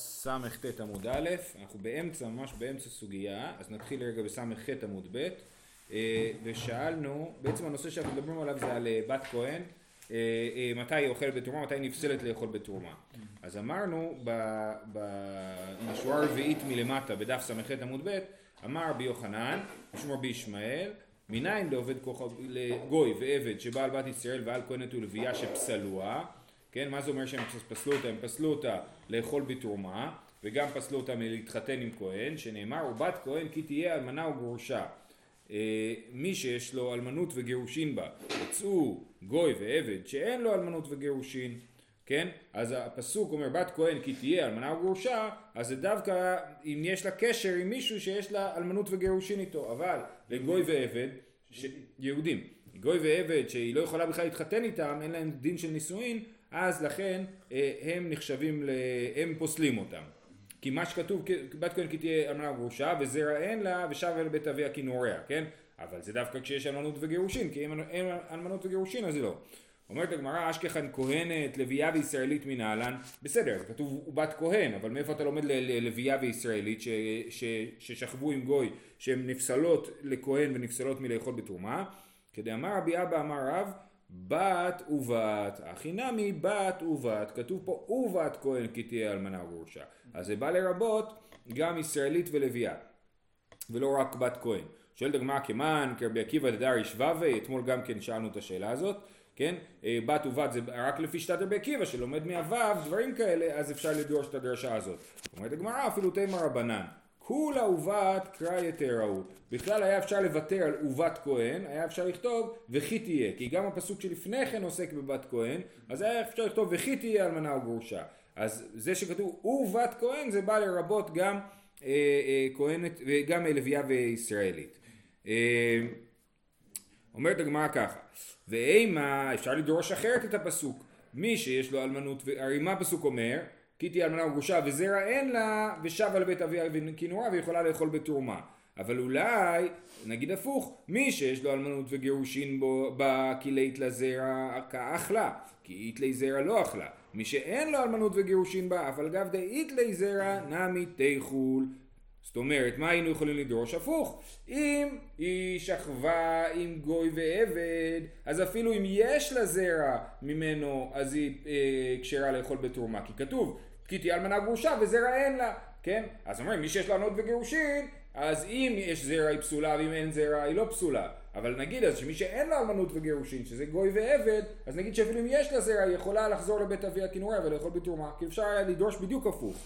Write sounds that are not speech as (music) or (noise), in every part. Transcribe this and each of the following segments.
סט עמוד א', אנחנו באמצע, ממש באמצע סוגיה, אז נתחיל רגע בס"ח עמוד ב', אה, ושאלנו, בעצם הנושא שאנחנו מדברים עליו זה על אה, בת כהן, אה, מתי היא אוכלת בתרומה, מתי היא נפסלת לאכול בתרומה. אז אמרנו בשורה הרביעית מלמטה, בדף ס"ח עמוד ב', אמר רבי יוחנן, משום רבי ישמעאל, מניין לעובד כוכב, לגוי ועבד שבעל בת ישראל ועל כהנת ולוויה שפסלוה כן, מה זה אומר שהם פסלו אותה? הם פסלו אותה לאכול בתרומה, וגם פסלו אותה מלהתחתן עם כהן, שנאמר, ובת כהן כי תהיה אלמנה וגרושה. אה, מי שיש לו אלמנות וגירושין בה, יצאו גוי ועבד שאין לו אלמנות וגירושין, כן? אז הפסוק אומר בת כהן כי תהיה אלמנה וגרושה, אז זה דווקא אם יש לה קשר עם מישהו שיש לה אלמנות וגירושין איתו, אבל לגוי ועבד, ש... יהודים, גוי ועבד שהיא לא יכולה בכלל להתחתן איתם, אין להם דין של נישואין, אז לכן אה, הם נחשבים, ל... הם פוסלים אותם. כי מה שכתוב, בת כהן כי תהיה אמנה גרושה וזרע אין לה ושב אל בית אביה כנוריה, כן? אבל זה דווקא כשיש אלמנות וגירושין, כי אם אין אלמנות וגירושין אז לא. אומרת הגמרא אשכחן כהנת לוויה וישראלית מנהלן בסדר כתוב הוא בת כהן אבל מאיפה אתה לומד ללוויה וישראלית ש, ש, ששכבו עם גוי שהן נפסלות לכהן ונפסלות מלאכול בתרומה כדאמר רבי אבא אמר רב בת ובת, הכי נמי בת ובת, כתוב פה ובת כהן כי תהיה אלמנה וגרושה. אז זה בא לרבות גם ישראלית ולוויה, ולא רק בת כהן. שואלת הגמרא כמן, כרבי עקיבא דדרי שבבי, אתמול גם כן שאלנו את השאלה הזאת, כן? אה, בת ובת זה רק לפי שיטת רבי עקיבא שלומד מהוו, דברים כאלה, אז אפשר לדרוש את הדרשה הזאת. אומרת הגמרא אפילו תימא רבנן. כולה ובת קרא יתראו. בכלל היה אפשר לוותר על ובת כהן, היה אפשר לכתוב וכי תהיה, כי גם הפסוק שלפני כן עוסק בבת כהן, אז היה אפשר לכתוב וכי תהיה אלמנה וגרושה. אז זה שכתוב ובת כהן זה בא לרבות גם אה, אה, כהנת וגם לוויה וישראלית. אה, אומרת הגמרא ככה, ואימה אפשר לדרוש אחרת את הפסוק, מי שיש לו אלמנות, הרי מה הפסוק אומר? כי תהיה אלמנה וגרושה וזרע אין לה ושבה לבית אביה וכינורה ויכולה לאכול בתרומה. אבל אולי, נגיד הפוך, מי שיש לו אלמנות וגירושין בה כי לית לה זרע כאכלה, כי אית לי זרע לא אכלה. מי שאין לו אלמנות וגירושין בה, אבל גב דאית לי זרע נמי תיכול. זאת אומרת, מה היינו יכולים לדרוש? הפוך. אם היא שכבה עם גוי ועבד, אז אפילו אם יש לה זרע ממנו, אז היא אה, כשרה לאכול בתרומה. כי כתוב, כי תהיה אלמנה גרושה וזרע אין לה, כן? אז אומרים, מי שיש לה ענות וגירושין, אז אם יש זרע היא פסולה ואם אין זרע היא לא פסולה. אבל נגיד אז שמי שאין לה אלמנות וגירושין, שזה גוי ועבד, אז נגיד שאפילו אם יש לה זרע היא יכולה לחזור לבית אביה כנוריה ולאכול בתרומה, כי אפשר היה לדרוש בדיוק הפוך.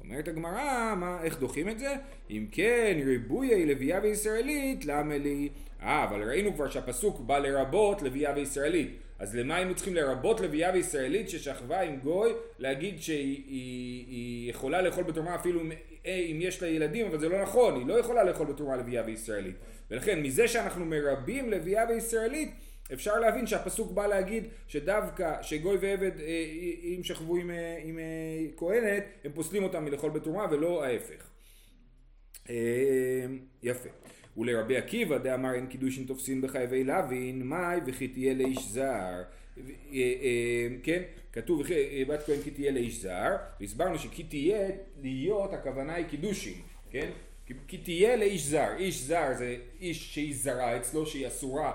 אומרת הגמרא, מה, איך דוחים את זה? אם כן, ריבוי לוויה וישראלית, למה לי? אה, אבל ראינו כבר שהפסוק בא לרבות לוויה וישראלית. אז למה היינו צריכים לרבות לוויה וישראלית ששכבה עם גוי, להגיד שהיא היא, היא יכולה לאכול בתרומה אפילו אם, אה, אם יש לה ילדים, אבל זה לא נכון, היא לא יכולה לאכול בתרומה לוויה וישראלית. ולכן מזה שאנחנו מרבים לוויה וישראלית, אפשר להבין שהפסוק בא להגיד שדווקא שגוי ועבד אה, אם שכבו עם, אה, עם כהנת הם פוסלים אותם מלאכול בתרומה ולא ההפך. יפה. ולרבי עקיבא דאמר אין קידושין תופסין בחייבי לוין, מאי וכי תהיה לאיש זר. אה, אה, כן, כתוב אה, בת כהן כי תהיה לאיש זר, והסברנו שכי תהיה להיות הכוונה היא קידושין, כן? כי תהיה לאיש זר, איש זר זה איש שהיא זרה אצלו שהיא אסורה,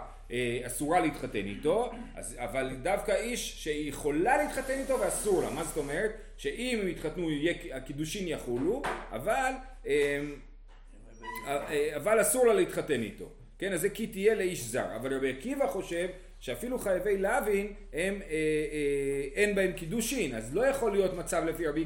אסורה להתחתן איתו, אז, אבל דווקא איש שהיא יכולה להתחתן איתו ואסור לה, מה זאת אומרת? שאם הם יתחתנו הקידושין יחולו, אבל אבל אסור לה להתחתן איתו. כן, אז זה כי תהיה לאיש זר. אבל רבי עקיבא חושב שאפילו חייבי לוין הם, אה, אה, אין בהם קידושין, אז לא יכול להיות מצב לפי רבי,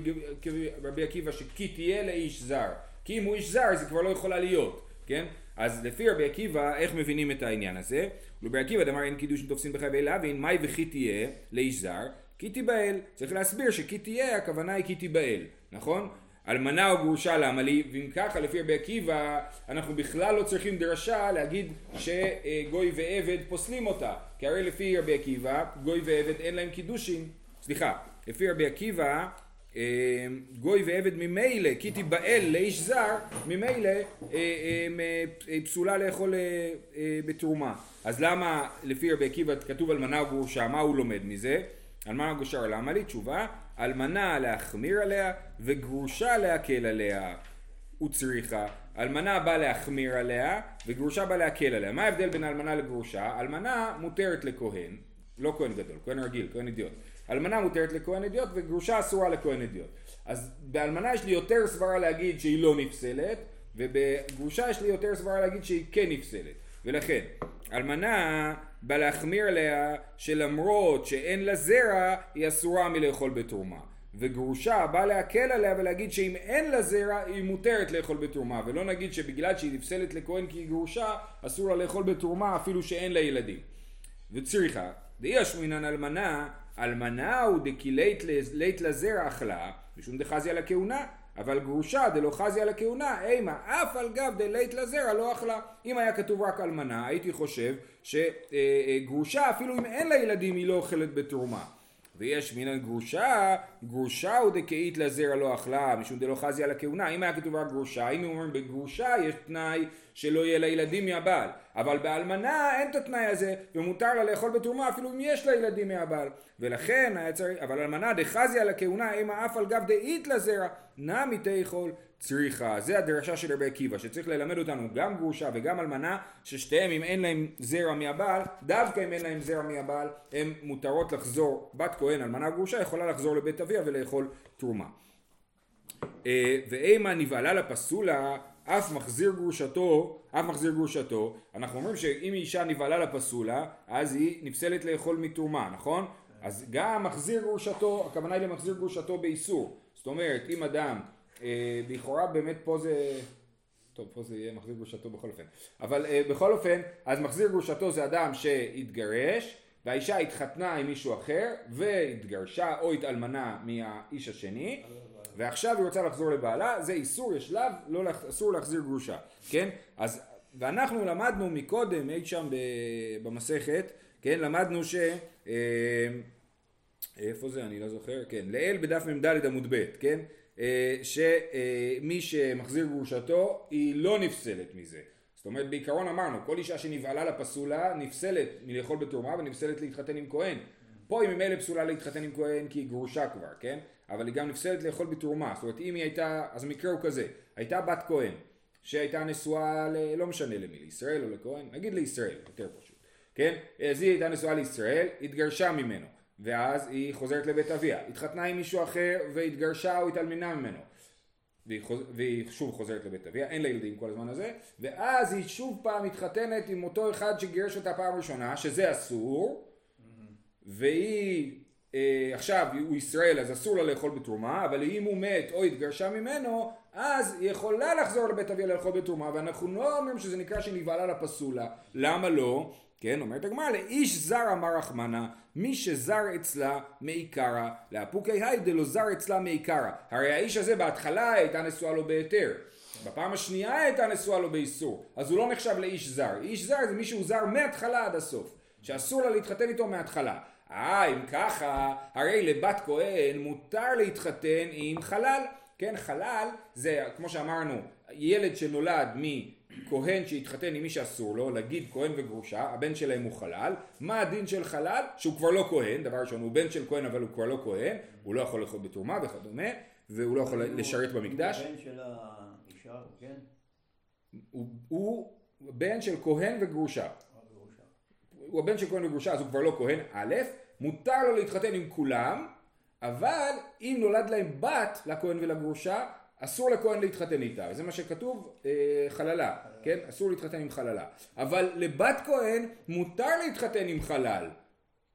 רבי עקיבא שכי תהיה לאיש זר. כי אם הוא איש זר זה כבר לא יכולה להיות, כן? אז לפי רבי עקיבא, איך מבינים את העניין הזה? רבי עקיבא דאמר אין קידושין תופסים בחייבי לוין, מאי וכי תהיה לאיש זר? כי תיבהל. צריך להסביר שכי תהיה הכוונה היא כי תיבהל, נכון? אלמנה או גרושה למה לי, ואם ככה לפי רבי עקיבא אנחנו בכלל לא צריכים דרשה להגיד שגוי ועבד פוסלים אותה. כי הרי לפי רבי עקיבא גוי ועבד אין להם קידושין. סליחה לפי רבי עקיבא אה, גוי ועבד ממילא כי תיבעל לאיש זר ממילא אה, אה, פסולה לאכול בתרומה. אז למה לפי רבי עקיבא כתוב אלמנה או גרושה? מה הוא לומד מזה אלמנה גרושה למה לי? תשובה, אלמנה להחמיר עליה וגרושה להקל עליה וצריכה. אלמנה באה להחמיר עליה וגרושה באה להקל עליה. מה ההבדל בין אלמנה לגרושה? אלמנה מותרת לכהן, לא כהן גדול, כהן רגיל, כהן אידיוט. אלמנה מותרת לכהן אידיוט וגרושה אסורה לכהן אידיוט. אז באלמנה יש לי יותר סברה להגיד שהיא לא נפסלת ובגרושה יש לי יותר סברה להגיד שהיא כן נפסלת. ולכן, אלמנה בא להחמיר עליה שלמרות שאין לה זרע היא אסורה מלאכול בתרומה. וגרושה בא להקל עליה ולהגיד שאם אין לה זרע היא מותרת לאכול בתרומה ולא נגיד שבגלל שהיא נפסלת לכהן כי היא גרושה אסור לה לאכול בתרומה אפילו שאין לה ילדים. וצריכה, דאי אשמינן אלמנה, אלמנה הוא דקי לית לזרע אכלה משום דחזיה לכהונה אבל גרושה דלא חזיה לכהונה, אימה, אף על גב דלית לזרע לא אכלה. אם היה כתוב רק אלמנה, הייתי חושב שגרושה, אפילו אם אין לה ילדים, היא לא אוכלת בתרומה. ויש מן הגרושה, גרושה הוא דקאית לזרע לא אכלה, משום דלא חזיה לכהונה. אם היה כתוב רק גרושה, אם אומרים בגרושה יש תנאי שלא יהיה לה ילדים מהבעל. אבל באלמנה אין את התנאי הזה, ומותר לה לאכול בתרומה אפילו אם יש לה ילדים מהבעל. ולכן היה צריך, אבל אלמנה דחזיה לכהונה, אימה אף על גב דאית לזרע, נמי תאכול צריכה. זה הדרשה של רבי עקיבא, שצריך ללמד אותנו גם גרושה וגם אלמנה, ששתיהם אם אין להם זרע מהבעל, דווקא אם אין להם זרע מהבעל, הן מותרות לחזור, בת כהן, אלמנה גרושה, יכולה לחזור לבית אביה ולאכול תרומה. אה, ואימה נבהלה לפסולה, אף מחזיר גרושתו, אף מחזיר גרושתו, אנחנו אומרים שאם אישה נבהלה לפסולה, אז היא נפסלת לאכול מתרומה, נכון? אז גם מחזיר גרושתו, הכוונה היא למחזיר גרושתו באיסור. זאת אומרת, אם אדם, אה, לכאורה באמת פה זה... טוב, פה זה יהיה מחזיר גרושתו בכל אופן. אבל אה, בכל אופן, אז מחזיר גרושתו זה אדם שהתגרש, והאישה התחתנה עם מישהו אחר, והתגרשה או התאלמנה מהאיש השני, ועכשיו היא רוצה לחזור לבעלה, זה איסור, יש לאו, לא, אסור להחזיר גרושה, כן? אז, ואנחנו למדנו מקודם, אי שם במסכת, כן? למדנו ש... אה, איפה זה? אני לא זוכר. כן, לעיל בדף מ"ד עמוד ב', כן? אה, שמי שמחזיר גרושתו היא לא נפסלת מזה. זאת אומרת בעיקרון אמרנו כל אישה שנבעלה לפסולה נפסלת מלאכול בתרומה ונפסלת להתחתן עם כהן. פה היא ממילא פסולה להתחתן עם כהן כי היא גרושה כבר, כן? אבל היא גם נפסלת לאכול בתרומה. זאת אומרת אם היא הייתה, אז המקרה הוא כזה, הייתה בת כהן שהייתה נשואה ל... לא משנה למי, לישראל או לכהן, נגיד לישראל, יותר פשוט, כן? אז היא הייתה נשואה לישראל, התגרשה ממנו. ואז היא חוזרת לבית אביה, התחתנה עם מישהו אחר והתגרשה או התאלמנה ממנו והיא, חוז... והיא שוב חוזרת לבית אביה, אין לה ילדים כל הזמן הזה ואז היא שוב פעם מתחתנת עם אותו אחד שגירש אותה פעם ראשונה שזה אסור והיא אה, עכשיו הוא ישראל אז אסור לה לאכול בתרומה אבל אם הוא מת או התגרשה ממנו אז היא יכולה לחזור לבית אביה לאכול בתרומה ואנחנו לא אומרים שזה נקרא שנבהלה לפסולה למה לא? כן, אומרת הגמרא, לאיש זר אמר רחמנה, מי שזר אצלה מעיקרא, לאפוקי היי דלא זר אצלה מעיקרא. הרי האיש הזה בהתחלה הייתה נשואה לו בהיתר, בפעם השנייה הייתה נשואה לו באיסור, אז הוא לא נחשב לאיש זר. איש זר זה מישהו זר מההתחלה עד הסוף, שאסור לה להתחתן איתו מההתחלה. אה, אם ככה, הרי לבת כהן מותר להתחתן עם חלל. כן, חלל זה, כמו שאמרנו, ילד שנולד מ... כהן שהתחתן עם מי שאסור לו, להגיד כהן וגרושה, הבן שלהם הוא חלל, מה הדין של חלל? שהוא כבר לא כהן, דבר ראשון, הוא בן של כהן אבל הוא כבר לא כהן, הוא לא יכול לאכול בתרומה וכדומה, והוא לא יכול לשרת במקדש. הוא בן של האישה, כן? הוא בן של כהן וגרושה. הוא הבן של כהן וגרושה אז הוא כבר לא כהן, א', מותר לו להתחתן עם כולם, אבל אם נולד להם בת לכהן ולגרושה, אסור לכהן להתחתן איתה, זה מה שכתוב אה, חללה, כן? אסור להתחתן עם חללה. אבל לבת כהן מותר להתחתן עם חלל,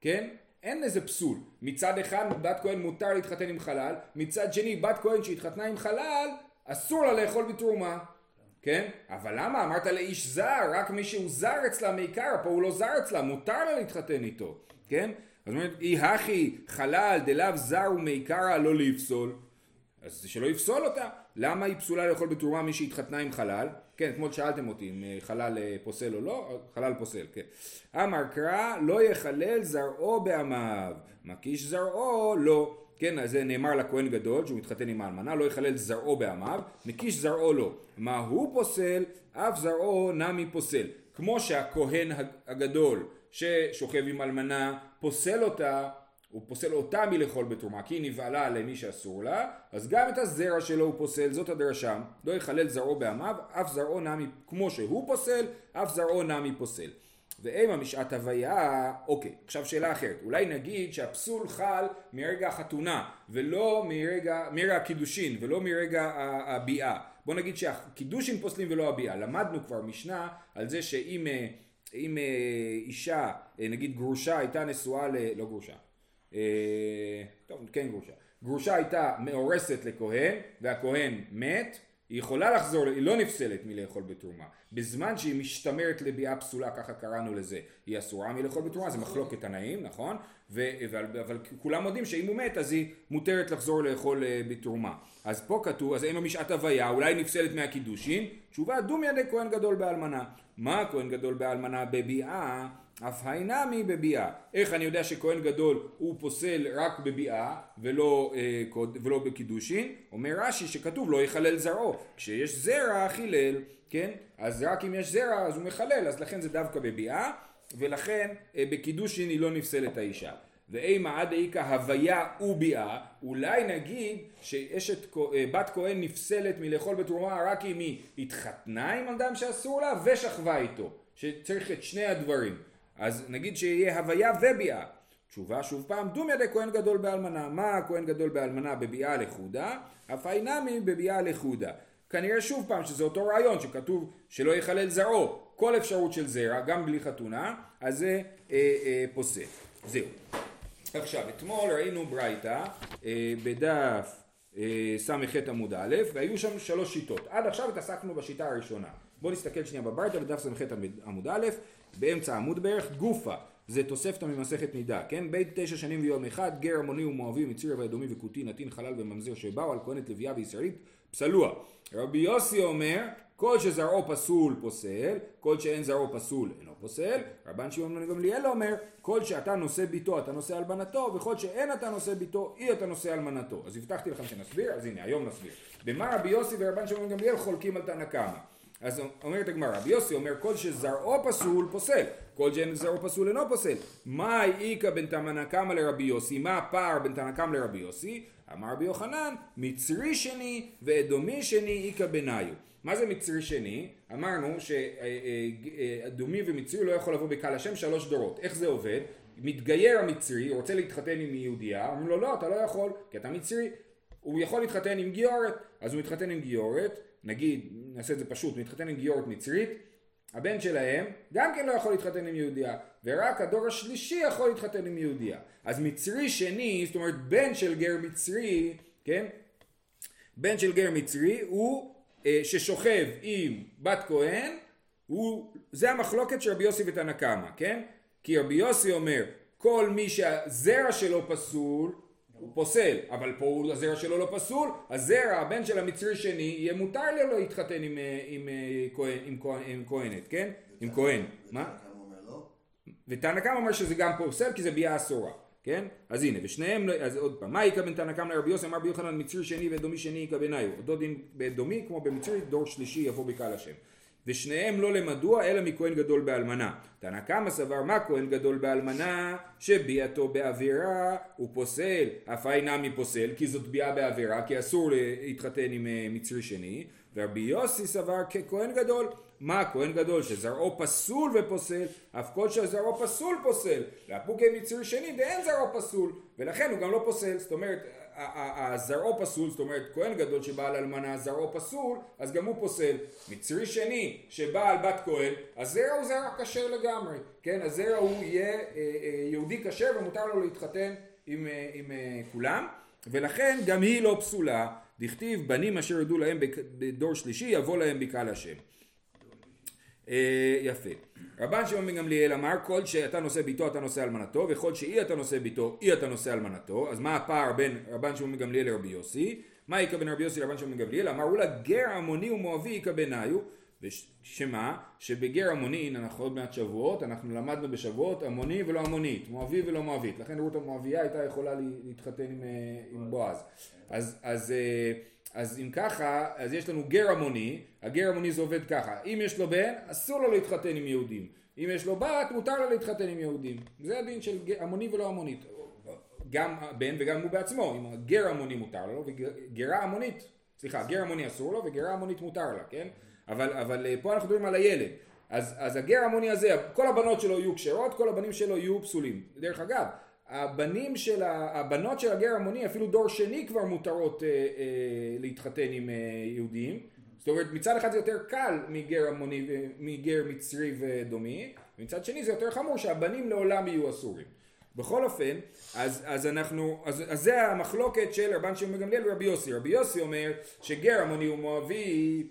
כן? אין איזה פסול. מצד אחד בת כהן מותר להתחתן עם חלל, מצד שני בת כהן שהתחתנה עם חלל, אסור לה לאכול בתרומה. כן? אבל למה? אמרת לאיש זר, רק מי שהוא זר אצלה מעיקר, פה הוא לא זר אצלה, מותר לה להתחתן איתו, כן? אז אומרת, אי הכי חלל דלאו זר ומעיקרא לא לפסול. אז שלא יפסול אותה. למה היא פסולה לאכול בתרומה מי שהתחתנה עם חלל? כן, אתמול שאלתם אותי אם אה, חלל אה, פוסל או לא, חלל פוסל, כן. אמר קרא לא יחלל זרעו בעמיו, מקיש זרעו לא. כן, אז זה נאמר לכהן גדול שהוא מתחתן עם האלמנה, לא יחלל זרעו בעמיו, מקיש זרעו לא. מה הוא פוסל, אף זרעו נמי פוסל. כמו שהכהן הגדול ששוכב עם אלמנה פוסל אותה הוא פוסל אותה מלאכול בתרומה כי היא נבעלה למי שאסור לה, אז גם את הזרע שלו הוא פוסל, זאת הדרשה, לא יחלל זרעו בעמיו, אף זרעו נמי כמו שהוא פוסל, אף זרעו נמי פוסל. ואימה משעת הוויה, אוקיי, עכשיו שאלה אחרת, אולי נגיד שהפסול חל מרגע החתונה ולא מרגע, מרגע הקידושין ולא מרגע הביאה. בוא נגיד שהקידושין פוסלים ולא הביאה. למדנו כבר משנה על זה שאם אם אה, אישה, אה, נגיד גרושה הייתה נשואה ל... לא גרושה, אה, טוב כן גרושה, גרושה הייתה מאורסת לכהן והכהן מת היא יכולה לחזור, היא לא נפסלת מלאכול בתרומה. בזמן שהיא משתמרת לביאה פסולה, ככה קראנו לזה, היא אסורה מלאכול בתרומה, זה מחלוקת תנאים, נכון? ו, אבל, אבל כולם יודעים שאם הוא מת אז היא מותרת לחזור לאכול אה, בתרומה. אז פה כתוב, אז אין לו משעת הוויה, אולי נפסלת מהקידושין, תשובה דום ידי כהן גדול באלמנה. מה כהן גדול באלמנה בביאה? אף היינמי בביאה. איך אני יודע שכהן גדול הוא פוסל רק בביאה ולא, אה, ולא בקידושין? אומר רש"י שכתוב לא יחלל זרעו. כשיש זרע חילל, כן? אז רק אם יש זרע אז הוא מחלל, אז לכן זה דווקא בביאה, ולכן אה, בקידושין היא לא נפסלת האישה. ואימה עד איכא הוויה וביאה, אולי נגיד שאשת אה, בת כהן נפסלת מלאכול בתרומה רק אם היא התחתנה עם אדם שאסור לה ושכבה איתו, שצריך את שני הדברים. אז נגיד שיהיה הוויה וביאה. תשובה שוב פעם, דום ידי כהן גדול באלמנה. מה הכהן גדול באלמנה בביאה לחודה? אף אינמי בביאה לחודה. כנראה שוב פעם שזה אותו רעיון שכתוב שלא יחלל זרעו. כל אפשרות של זרע, גם בלי חתונה, אז זה אה, אה, פוסק. זהו. עכשיו, אתמול ראינו ברייתא אה, בדף אה, ס"ח עמוד א', והיו שם שלוש שיטות. עד עכשיו התעסקנו בשיטה הראשונה. בואו נסתכל שנייה בברייתא בדף ס"ח עמוד א', באמצע העמוד בערך, גופה. זה תוספתא ממסכת נידה, כן? בית תשע שנים ויום אחד, גר המוני ומואבי, מציר ואדומי וכותי, נתין חלל וממזר שבאו על כהנת לוויה וישראלית, פסלוה. רבי יוסי אומר, כל שזרעו פסול פוסל, כל שאין זרעו פסול אינו פוסל. רבן שמעון בן גמליאל אומר, כל שאתה נושא ביתו אתה נושא אלמנתו, וכל שאין אתה נושא ביתו אי אתה נושא אלמנתו. אז הבטחתי לכם שנסביר, אז הנה היום נסביר. במה רבי יוסי ורבן שמעון בן גמליאל חולקים על תנא קמא. אז אומרת הגמרא, רבי יוסי אומר כל שזרעו פסול פוסל, כל שאין זרעו פסול אינו פוסל. מה איכא בין תנא קמא לרבי יוסי? מה הפער בין תנא קמא לרבי יוסי? אמר רבי יוחנן, מצרי שני ואדומי שני איכא בניו. מה זה מצרי שני? אמרנו שאדומי ומצרי לא יכול לבוא בקהל השם שלוש דורות. איך זה עובד? מתגייר המצרי, רוצה להתחתן עם יהודייה, אומרים לו לא, אתה לא יכול, כי אתה מצרי. הוא יכול להתחתן עם גיורת, אז הוא מתחתן עם גיורת, נגיד, נעשה את זה פשוט, מתחתן עם גיורת מצרית, הבן שלהם גם כן לא יכול להתחתן עם יהודייה, ורק הדור השלישי יכול להתחתן עם יהודייה. אז מצרי שני, זאת אומרת בן של גר מצרי, כן? בן של גר מצרי הוא אה, ששוכב עם בת כהן, הוא, זה המחלוקת של רבי יוסי ותנא קמא, כן? כי רבי יוסי אומר, כל מי שהזרע שלו פסול, הוא פוסל, אבל פה הזרע שלו לא פסול, הזרע, הבן של המצרי שני, יהיה מותר לו להתחתן עם, אה, עם, אה, עם, עם, כהנת, כן? עם כהן. מה? ותנא קמא אומר שזה גם פוסל כי זה ביאה אסורה. כן? אז הנה, ושניהם, אז עוד פעם, מה בין תנא קמא לרבי יוסי אמר רבי יוחנן מצרי שני ודומי שני ביניו, אותו דין בדומי כמו במצרי דור שלישי יבוא בקהל השם. ושניהם לא למדוע אלא מכהן גדול באלמנה. תנא קמא סבר מה כהן גדול באלמנה? שביאתו בעבירה הוא פוסל, אף אינמי פוסל כי זאת ביאה בעבירה כי אסור להתחתן עם אה, מצרי שני. ורבי יוסי סבר ככהן גדול. מה כהן גדול? שזרעו פסול ופוסל. אף כל שזרעו פסול פוסל. לאפוקי מצרי שני ואין זרעו פסול. ולכן הוא גם לא פוסל. זאת אומרת הזרעו פסול, זאת אומרת כהן גדול שבעל אלמנה זרעו פסול, אז גם הוא פוסל. מצרי שני שבעל בת כהן, הזרע הוא זרע כשר לגמרי, כן? הזרע הוא יהיה אה, אה, יהודי כשר ומותר לו להתחתן עם, אה, עם כולם, ולכן גם היא לא פסולה. דכתיב בנים אשר ידעו להם בדור שלישי יבוא להם בקהל השם. יפה. רבן שמעון בן גמליאל אמר כל שאתה נושא ביתו אתה נושא אלמנתו וכל שאי אתה נושא ביתו אי אתה נושא אלמנתו. אז מה הפער בין רבן שמעון בן גמליאל לרבי יוסי? מה איכא בין רבי יוסי לרבן שמעון בן גמליאל? אמרו לה גר עמוני ומואבי איכא ביניו. שמה? שבגר עמוני הנה אנחנו עוד מעט שבועות אנחנו למדנו בשבועות עמוני ולא עמונית מואבי ולא מואבית. לכן רות המואביה הייתה יכולה להתחתן עם, אה, עם בועז. אז, אז אה, אז אם ככה, אז יש לנו גר המוני, הגר המוני זה עובד ככה, אם יש לו בן, אסור לו להתחתן עם יהודים, אם יש לו בת, מותר לו להתחתן עם יהודים, זה הדין של המוני ולא המונית. גם הבן וגם הוא בעצמו, אם גר המוני מותר לו וגרה המונית, סליחה, גר המוני אסור לו וגרה המונית מותר לה, כן? אבל, אבל אה, פה אנחנו מדברים על הילד. אז, אז הגר המוני הזה, כל הבנות שלו יהיו כשרות, כל הבנים שלו יהיו פסולים. דרך אגב, הבנים של ה, הבנות של הגר המוני, אפילו דור שני כבר מותרות אה, אה, להתחתן עם אה, יהודים. זאת אומרת, מצד אחד זה יותר קל מגר המוני, מגר מצרי ודומי, ומצד שני זה יותר חמור שהבנים לעולם יהיו אסורים. בכל אופן, אז, אז אנחנו, אז, אז זה המחלוקת של רבן שמעון גמליאל ורבי יוסי. רבי יוסי אומר שגר המוני הוא מואבי,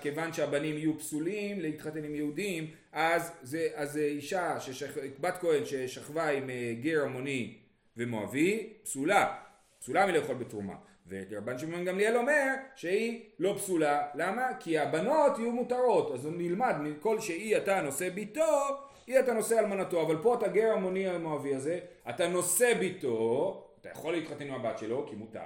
כיוון שהבנים יהיו פסולים להתחתן עם יהודים, אז זה, אז אישה, ששכ, בת כהן ששכבה עם אה, גר המוני ומואבי, פסולה, פסולה מלאכול בתרומה. ורבן שמעון גמליאל אומר שהיא לא פסולה, למה? כי הבנות יהיו מותרות, אז הוא נלמד מכל שאי אתה נושא ביתו אי אתה נושא אלמנתו, אבל פה אתה גר המוני המואבי הזה, אתה נושא ביתו, אתה יכול להתחתן עם הבת שלו, כי מותר,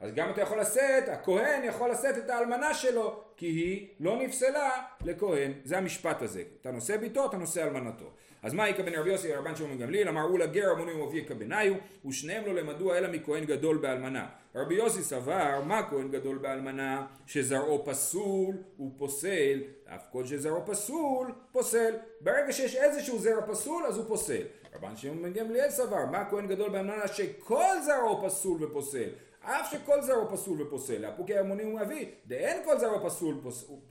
אז גם אתה יכול לשאת, הכהן יכול לשאת את האלמנה שלו, כי היא לא נפסלה לכהן. זה המשפט הזה. אתה נושא ביתו, אתה נושא אלמנתו. אז מה יקבן רבי יוסי רבן שמעון גמליאל? אמר אולה גר המוני ומואבי יקבניו, ושניהם לא למדו אלא מכהן גדול באלמנה. רבי יוסי סבר, מה כהן גדול באלמנה? שזרעו פסול הוא פוסל, אף כל שזרעו פסול, פוסל. ברגע שיש איזשהו זרע פסול, אז הוא פוסל. רבן שמעון בן גמליאל סבר, מה כהן גדול באלמנה? שכל זרעו פסול ופוסל. אף שכל זרעו פסול ופוסל, הפוקי המוני ומואבי, דאין כל זרעו פסול,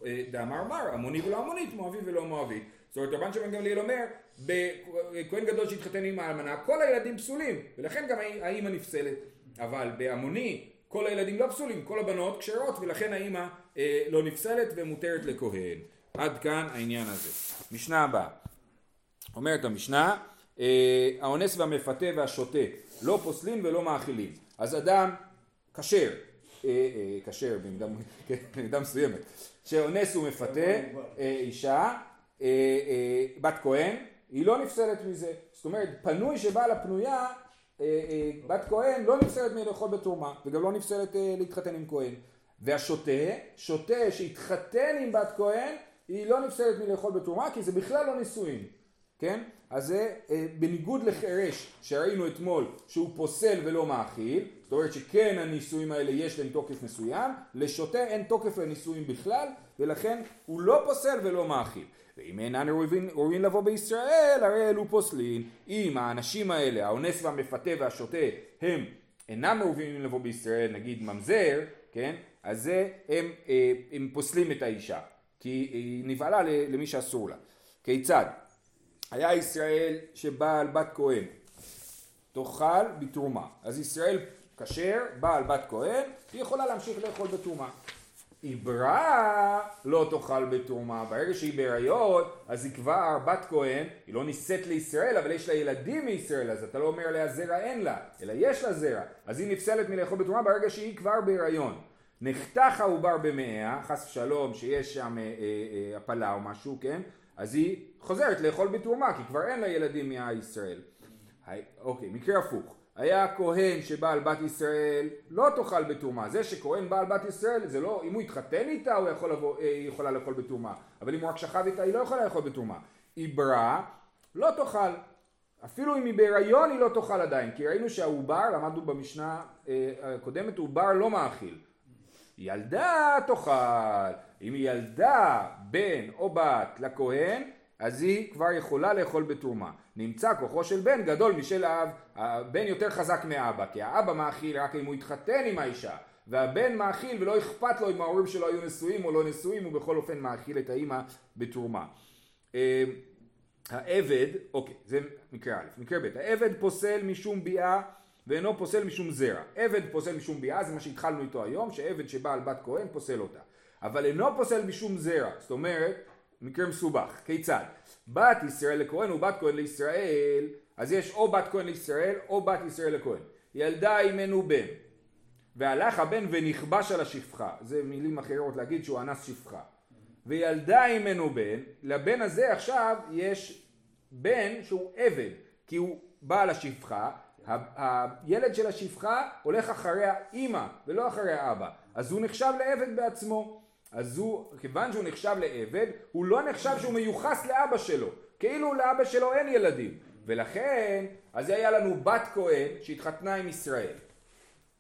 אה, דאמר מר, המוני ולא המונית, מואבי ולא מואבי. זאת אומרת, רבן שמעון גמליאל אומר, בכהן גדול שהתחתן עם האלמנה, כל הילדים פסולים, ולכן גם האימא נפסלת. אבל בהמוני כל הילדים לא פסולים, כל הבנות כשרות ולכן האימא אה, לא נפסלת ומותרת לכהן. עד כאן העניין הזה. משנה הבאה. אומרת המשנה, האונס והמפתה והשוטה לא פוסלים ולא מאכילים. אז אדם כשר, אה, אה, כשר (laughs) כן, במידה מסוימת, שאונס ומפתה אה, אישה, אה, אה, בת כהן, היא לא נפסלת מזה. זאת אומרת, פנוי אה, אה, בת כהן לא נפסלת מלאכול בתרומה וגם לא נפסלת אה, להתחתן עם כהן והשוטה, שוטה שהתחתן עם בת כהן היא לא נפסלת מלאכול בתרומה כי זה בכלל לא נישואין כן? אז זה בניגוד לחירש שראינו אתמול שהוא פוסל ולא מאכיל זאת אומרת שכן הנישואים האלה יש להם תוקף מסוים לשוטה אין תוקף לנישואים בכלל ולכן הוא לא פוסל ולא מאכיל ואם אינן ראויים לבוא בישראל, הרי אלו פוסלין. אם האנשים האלה, האונס והמפתה והשוטה, הם אינם ראויים לבוא בישראל, נגיד ממזר, כן? אז זה, הם, אה, הם פוסלים את האישה, כי היא נבהלה למי שאסור לה. כיצד? היה ישראל שבעל בת כהן תאכל בתרומה. אז ישראל כשר, בעל בת כהן, היא יכולה להמשיך לאכול בתרומה. עברה לא תאכל בתרומה, ברגע שהיא בהריון אז היא כבר בת כהן, היא לא נישאת לישראל אבל יש לה ילדים מישראל אז אתה לא אומר עליה זרע אין לה, אלא יש לה זרע, אז היא נפסלת מלאכול בתרומה ברגע שהיא כבר בהריון. נחתך העובר במאה, חס ושלום שיש שם אה, אה, הפלה או משהו, כן? אז היא חוזרת לאכול בתרומה כי כבר אין לה ילדים מהישראל. אוקיי, מקרה הפוך. היה כהן שבעל בת ישראל לא תאכל בתרומה. זה שכהן בעל בת ישראל זה לא, אם הוא התחתן איתה הוא יכול לבוא, אה, היא יכולה לאכול בתרומה. אבל אם הוא רק שכב איתה היא לא יכולה לאכול בתרומה. עברה לא תאכל. אפילו אם היא בהיריון היא לא תאכל עדיין. כי ראינו שהעובר, למדנו במשנה אה, הקודמת, עובר לא מאכיל. ילדה תאכל. אם היא ילדה בן או בת לכהן אז היא כבר יכולה לאכול בתרומה. נמצא כוחו של בן גדול משל האב, הבן יותר חזק מאבא, כי האבא מאכיל רק אם הוא התחתן עם האישה, והבן מאכיל ולא אכפת לו אם ההורים שלו היו נשואים או לא נשואים, הוא בכל אופן מאכיל את האימא בתרומה. אה, העבד, אוקיי, זה מקרה א', מקרה ב', העבד פוסל משום ביאה ואינו פוסל משום זרע. עבד פוסל משום ביאה, זה מה שהתחלנו איתו היום, שעבד שבא על בת כהן פוסל אותה. אבל אינו פוסל משום זרע, זאת אומרת, מקרה מסובך, כיצד? בת ישראל לכהן ובת כהן לישראל, אז יש או בת כהן לישראל או בת ישראל לכהן. ילדה עמנו בן, והלך הבן ונכבש על השפחה, זה מילים אחרות להגיד שהוא אנס שפחה. וילדה עמנו בן, לבן הזה עכשיו יש בן שהוא עבד, כי הוא בעל השפחה, הילד של השפחה הולך אחרי האימא ולא אחרי האבא, אז הוא נחשב לעבד בעצמו. אז הוא, כיוון שהוא נחשב לעבד, הוא לא נחשב שהוא מיוחס לאבא שלו, כאילו לאבא שלו אין ילדים. ולכן, אז היה לנו בת כהן שהתחתנה עם ישראל.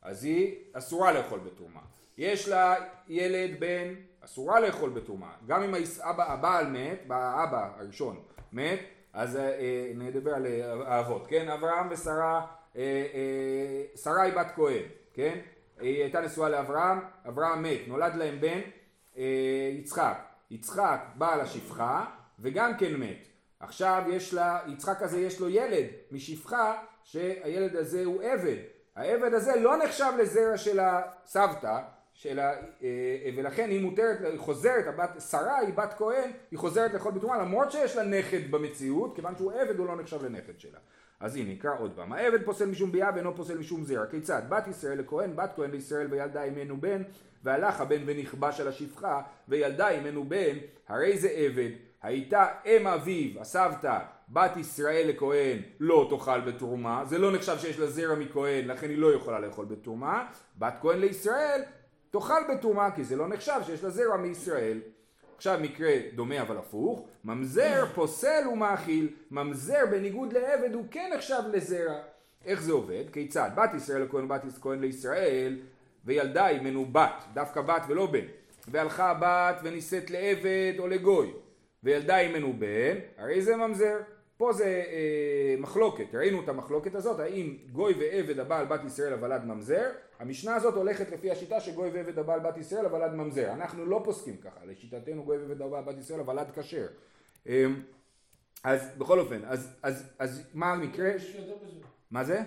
אז היא אסורה לאכול בתרומה. יש לה ילד בן, אסורה לאכול בתרומה. גם אם האבא, הבעל מת, האבא הראשון מת, אז אה, אה, נדבר על אה, האבות, כן? אברהם ושרה, אה, אה, שרה היא בת כהן, כן? היא הייתה נשואה לאברהם, אברהם מת, נולד להם בן אה, יצחק. יצחק בעל השפחה וגם כן מת. עכשיו יש לה, יצחק הזה יש לו ילד משפחה שהילד הזה הוא עבד. העבד הזה לא נחשב לזרע של הסבתא, של ה, אה, ולכן היא מותרת, היא חוזרת, הבת, שרה היא בת כהן, היא חוזרת לאכול בתרומה למרות שיש לה נכד במציאות, כיוון שהוא עבד הוא לא נחשב לנכד שלה. אז הנה נקרא עוד פעם, העבד פוסל משום ביאה ואינו פוסל משום זרע, כיצד? בת ישראל לכהן, בת כהן לישראל וילדה עמנו בן, והלך הבן ונכבש על השפחה, וילדה עמנו בן, הרי זה עבד, הייתה אם אביו, הסבתא, בת ישראל לכהן, לא תאכל בתרומה, זה לא נחשב שיש לה זרע מכהן, לכן היא לא יכולה לאכול בתרומה, בת כהן לישראל, תאכל בתרומה, כי זה לא נחשב שיש לה זרע מישראל. עכשיו מקרה דומה אבל הפוך, ממזר פוסל ומאכיל, ממזר בניגוד לעבד הוא כן נחשב לזרע. איך זה עובד? כיצד? בת ישראל לכהן, בת כהן לישראל, וילדה ממנו בת, דווקא בת ולא בן. והלכה הבת ונישאת לעבד או לגוי, וילדה ממנו בן, הרי זה ממזר. פה זה אה, מחלוקת, ראינו את המחלוקת הזאת, האם גוי ועבד הבעל בת ישראל הוולד ממזר, המשנה הזאת הולכת לפי השיטה שגוי ועבד הבעל בת ישראל הוולד ממזר, אנחנו לא פוסקים ככה, לשיטתנו גוי ועבד הבעל בת ישראל הוולד כשר. אה, אז בכל אופן, אז, אז, אז מה המקרה? מה זה?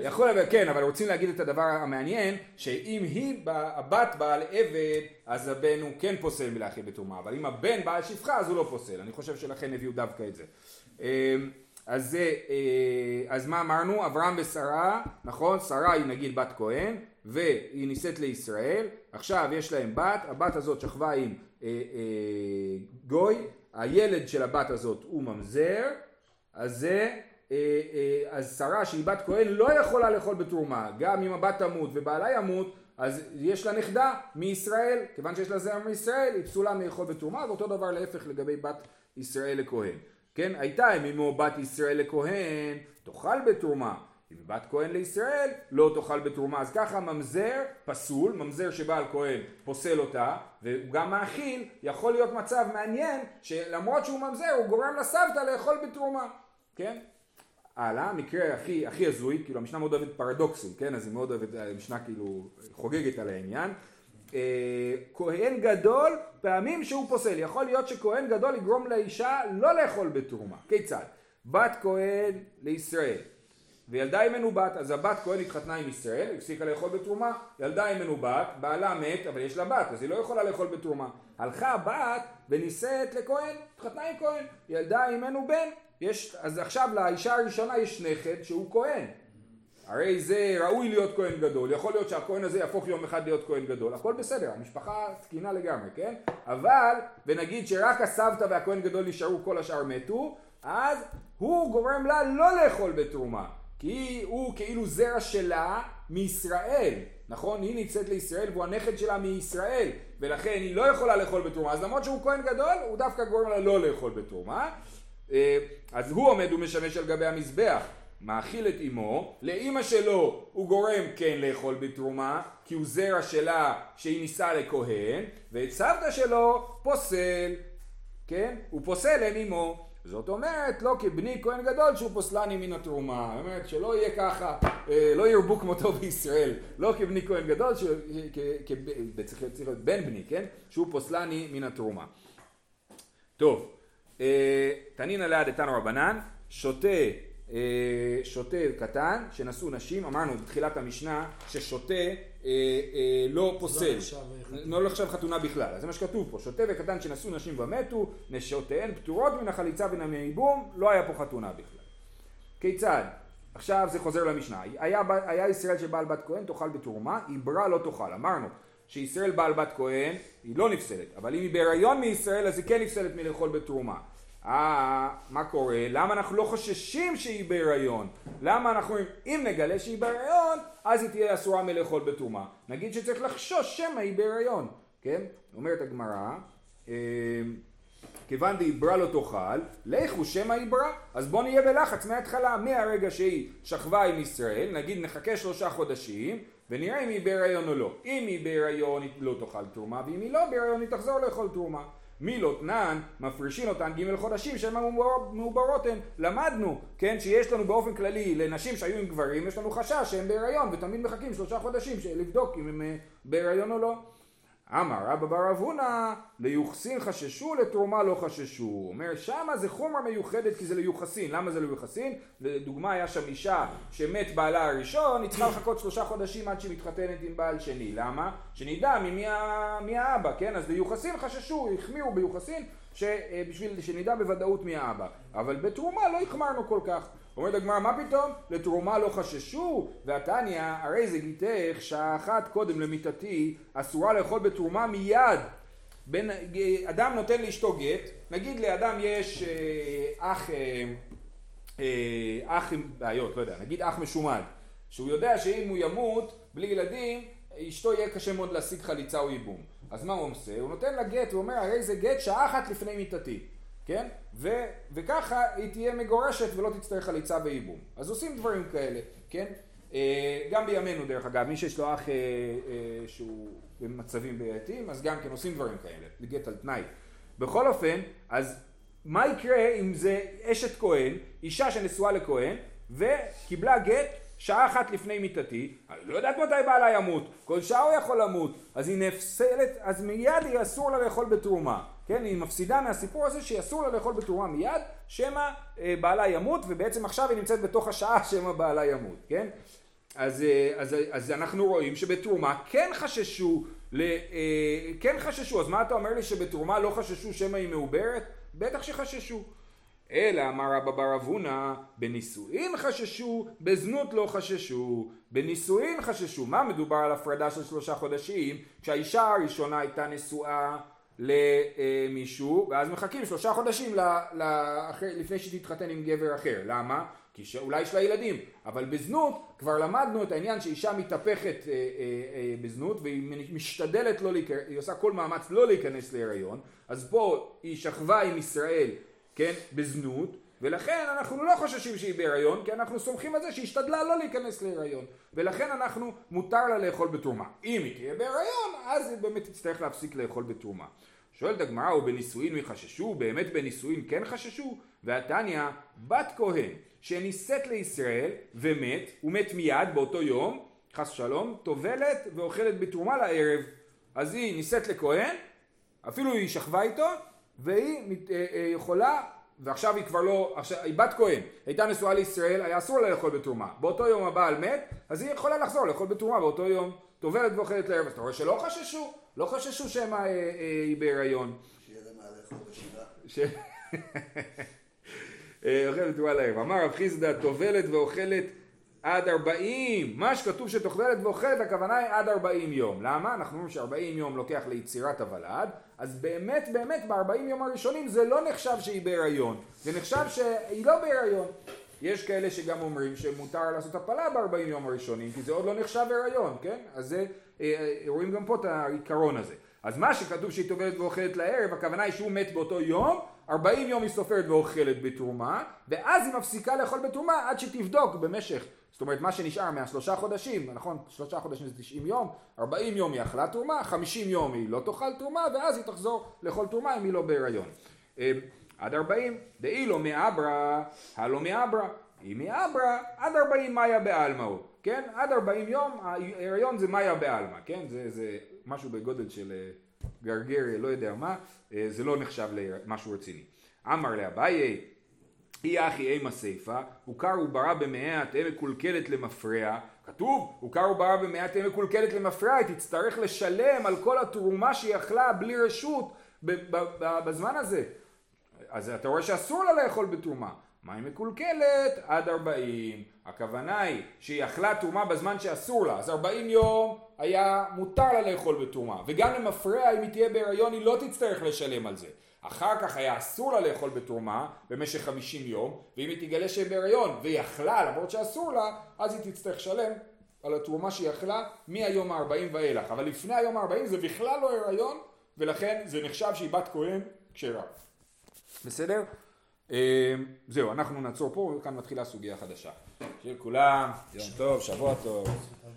יכול להביא, כן, אבל רוצים להגיד את הדבר המעניין, שאם היא הבת בעל עבד, אז הבן הוא כן פוסל מלהכיל בתרומה, אבל אם הבן בעל שפחה, אז הוא לא פוסל. אני חושב שלכן הביאו דווקא את זה. אמ, אז זה, אה, אז מה אמרנו? אברהם ושרה, נכון? שרה היא נגיד בת כהן, והיא נישאת לישראל, עכשיו יש להם בת, הבת הזאת שכבה עם אה, אה, גוי, הילד של הבת הזאת הוא ממזר, אז זה אה, אה, אז שרה שהיא בת כהן לא יכולה לאכול בתרומה, גם אם הבת תמות ובעלה ימות, אז יש לה נכדה מישראל, כיוון שיש לה זרע מישראל, היא פסולה מאכול בתרומה, ואותו דבר להפך לגבי בת ישראל לכהן. כן, הייתה אם אמו בת ישראל לכהן, תאכל בתרומה. אם בת כהן לישראל, לא תאכל בתרומה. אז ככה ממזר פסול, ממזר שבעל כהן פוסל אותה, והוא גם מאכיל, יכול להיות מצב מעניין, שלמרות שהוא ממזר, הוא גורם לסבתא לאכול בתרומה. כן? הלאה, המקרה הכי, הכי הזוי, כאילו המשנה מאוד אוהבת פרדוקסים, כן? אז היא מאוד אוהבת, המשנה כאילו חוגגת על העניין. אה, כהן גדול, פעמים שהוא פוסל. יכול להיות שכהן גדול יגרום לאישה לא לאכול בתרומה. כיצד? בת כהן לישראל. וילדה ממנו בת, אז הבת כהן התחתנה עם ישראל, הפסיקה לאכול בתרומה, ילדה ממנו בת, בעלה מת, אבל יש לה בת, אז היא לא יכולה לאכול בתרומה. הלכה הבת ונישאת לכהן, התחתנה עם כהן, ילדה ממנו בן, יש, אז עכשיו לאישה הראשונה יש נכד שהוא כהן. הרי זה ראוי להיות כהן גדול, יכול להיות שהכהן הזה יהפוך יום אחד להיות כהן גדול, הכל בסדר, המשפחה תקינה לגמרי, כן? אבל, ונגיד שרק הסבתא והכהן גדול נשארו, כל השאר מתו, אז הוא גורם לה לא לאכול בתרומה, כי הוא כאילו זרע שלה מישראל, נכון? היא נמצאת לישראל והוא הנכד שלה מישראל, ולכן היא לא יכולה לאכול בתרומה, אז למרות שהוא כהן גדול, הוא דווקא גורם לה לא לאכול בתרומה. אה, אז הוא עומד ומשמש על גבי המזבח, מאכיל את אמו, לאימא שלו הוא גורם כן לאכול בתרומה, כי הוא זרע שלה שהיא נישאה לכהן, ואת סבתא שלו פוסל, כן? הוא פוסל עם אמו. זאת אומרת, לא כבני כהן גדול שהוא פוסלני מן התרומה. זאת אומרת, שלא יהיה ככה, אה, לא ירבו כמותו בישראל. לא כבני כהן גדול, צריך להיות בן בני, כן? שהוא פוסלני מן התרומה. טוב. אה, תנינא ליד איתנו רבנן, שותה, אה, שותה קטן שנשאו נשים, אמרנו בתחילת המשנה ששותה אה, לא פוסל, לא נחשב חתונה בכלל, זה מה שכתוב פה, שותה וקטן שנשאו נשים ומתו, נשותיהן פטורות מן החליצה ומן הייבום, לא היה פה חתונה בכלל. כיצד? עכשיו זה חוזר למשנה, היה, היה ישראל שבעל בת כהן תאכל בתרומה, עברה לא תאכל, אמרנו שישראל בעל בת כהן היא לא נפסלת, אבל אם היא בהיריון מישראל אז היא כן נפסלת מלאכול בתרומה. אה, מה קורה? למה אנחנו לא חוששים שהיא בהיריון? למה אנחנו, אם נגלה שהיא בהיריון, אז היא תהיה אסורה מלאכול בתרומה. נגיד שצריך לחשוש שמא היא בהיריון, כן? אומרת הגמרא, אה, כיוון דעברה לא תאכל, לכו שמא עברה. אז בוא נהיה בלחץ מההתחלה, מהרגע שהיא שכבה עם ישראל, נגיד נחכה שלושה חודשים, ונראה אם היא בהיריון או לא. אם היא בהיריון היא לא תאכל תרומה, ואם היא לא בהיריון היא תחזור לאכול תרומה. מילות נען, מפרישין אותן ג' חודשים שהן מעוברות הן. למדנו, כן, שיש לנו באופן כללי לנשים שהיו עם גברים, יש לנו חשש שהן בהיריון ותמיד מחכים שלושה חודשים לבדוק אם אה, בהיריון או לא. אמר רבא בר אבונה ליוחסין חששו לתרומה לא חששו. הוא אומר שמה זה חומרה מיוחדת כי זה ליוחסין. למה זה ליוחסין? לדוגמה היה שם אישה שמת בעלה הראשון, היא צריכה לחכות שלושה חודשים עד שהיא מתחתנת עם בעל שני. למה? שנדע ממי מי האבא, כן? אז ליוחסין חששו, החמירו ביוחסין בשביל שנדע בוודאות מי האבא. אבל בתרומה לא החמרנו כל כך. אומרת הגמרא, מה פתאום? לתרומה לא חששו, והתניא, הרי זה גיתך שעה אחת קודם למיתתי, אסורה לאכול בתרומה מיד. בין, אדם נותן לאשתו גט, נגיד לאדם יש אה, אח, אה, אה, אח עם בעיות, לא יודע, נגיד אח משומד, שהוא יודע שאם הוא ימות בלי ילדים, אשתו יהיה קשה מאוד להשיג חליצה או ייבום. אז מה הוא עושה? הוא נותן לה גט, הוא אומר, הרי זה גט שעה אחת לפני מיתתי. כן? ו, וככה היא תהיה מגורשת ולא תצטרך חליצה וייבום. אז עושים דברים כאלה, כן? אה, גם בימינו דרך אגב, מי שיש לו אח אה, אה, שהוא במצבים בעייתיים, אז גם כן עושים דברים כאלה, לגט על תנאי. בכל אופן, אז מה יקרה אם זה אשת כהן, אישה שנשואה לכהן, וקיבלה גט שעה אחת לפני מיתתי, אני לא יודעת מתי בעלה ימות, כל שעה הוא יכול למות, אז היא נפסלת, אז מיד היא אסור לה לאכול בתרומה. כן, היא מפסידה מהסיפור הזה שאסור לה לאכול בתרומה מיד, שמא אה, בעלה ימות, ובעצם עכשיו היא נמצאת בתוך השעה שמא בעלה ימות, כן? אז, אה, אז, אז אנחנו רואים שבתרומה כן חששו, ל, אה, כן חששו, אז מה אתה אומר לי שבתרומה לא חששו שמא היא מעוברת? בטח שחששו. אלא אמר רבא בר אבונה, בנישואין חששו, בזנות לא חששו. בנישואין חששו. מה מדובר על הפרדה של שלושה חודשים? כשהאישה הראשונה הייתה נשואה למישהו, ואז מחכים שלושה חודשים לפני שהיא תתחתן עם גבר אחר. למה? כי אולי יש לה ילדים, אבל בזנות כבר למדנו את העניין שאישה מתהפכת אה, אה, אה, בזנות והיא משתדלת לא להיכנס, היא עושה כל מאמץ לא להיכנס להיריון, אז פה היא שכבה עם ישראל, כן, בזנות, ולכן אנחנו לא חוששים שהיא בהיריון, כי אנחנו סומכים על זה שהיא השתדלה לא להיכנס להיריון, ולכן אנחנו, מותר לה לאכול בתרומה. אם היא תהיה בהיריון, אז היא באמת תצטרך להפסיק לאכול בתרומה. שואלת הגמרא, או בנישואין יחששו? באמת בנישואין כן חששו? והתניא, בת כהן שנישאת לישראל ומת, הוא מת מיד באותו יום, חס שלום, טובלת ואוכלת בתרומה לערב. אז היא נישאת לכהן, אפילו היא שכבה איתו, והיא אה, אה, יכולה ועכשיו היא כבר לא, עכשיו, היא בת כהן, הייתה נשואה לישראל, היה אסור לה לאכול בתרומה. באותו יום הבעל מת, אז היא יכולה לחזור לאכול בתרומה באותו יום. טובלת ואוכלת לערב. אז אתה רואה שלא חששו, לא חששו שמא אה, אה, היא בהיריון. שיהיה לה מה לאכול בשבעה. (laughs) אה, אוכלת בתרומה לערב. אמר רב חיסדא, טובלת ואוכלת עד ארבעים, מה שכתוב שתאכלת ואוכלת הכוונה היא עד ארבעים יום. למה? אנחנו אומרים שארבעים יום לוקח ליצירת הוולד, אז באמת באמת בארבעים יום הראשונים זה לא נחשב שהיא בהיריון, זה נחשב שהיא לא בהיריון. יש כאלה שגם אומרים שמותר לעשות הפלה בארבעים יום הראשונים, כי זה עוד לא נחשב הריון, כן? אז זה, אה, אה, רואים גם פה את העיקרון הזה. אז מה שכתוב שהיא טובלת ואוכלת לערב, הכוונה היא שהוא מת באותו יום, ארבעים יום היא סופרת ואוכלת בתרומה, ואז היא מפסיקה לאכול בתרומה עד שתבדוק במשך זאת אומרת מה שנשאר מהשלושה חודשים, נכון? שלושה חודשים זה תשעים יום, ארבעים יום היא אכלה תרומה, חמישים יום היא לא תאכל תרומה ואז היא תחזור לאכול תרומה אם היא לא בהיריון. אה, עד ארבעים, דאי לא מאברה, הלא מאברה, היא מאברה, עד ארבעים מאיה בעלמא הוא, כן? עד ארבעים יום ההיריון זה מאיה בעלמא, כן? זה, זה משהו בגודל של אה, גרגר, לא יודע מה, אה, זה לא נחשב למשהו רציני. אמר לאביי אי אחי אימה סיפה, הוכר וברא במאה תהא מקולקלת למפרע, כתוב, הוכר וברא במאה תהא מקולקלת למפרע, היא תצטרך לשלם על כל התרומה שהיא אכלה בלי רשות בזמן הזה. אז אתה רואה שאסור לה לאכול בתרומה. מה היא מקולקלת? עד ארבעים. הכוונה היא שהיא אכלה תרומה בזמן שאסור לה, אז ארבעים יום היה מותר לה לאכול בתרומה. וגם למפרע אם היא תהיה בהריון היא לא תצטרך לשלם על זה. אחר כך היה אסור לה לאכול בתרומה במשך חמישים יום, ואם היא תגלה שהיא בהריון והיא אכלה למרות שאסור לה, אז היא תצטרך לשלם על התרומה שהיא אכלה מהיום הארבעים ואילך. אבל לפני היום הארבעים זה בכלל לא הריון, ולכן זה נחשב שהיא בת כהן כשרה. בסדר? אה, זהו, אנחנו נעצור פה, וכאן מתחילה סוגיה חדשה. שיהיה לכולם, יום טוב, שבוע טוב.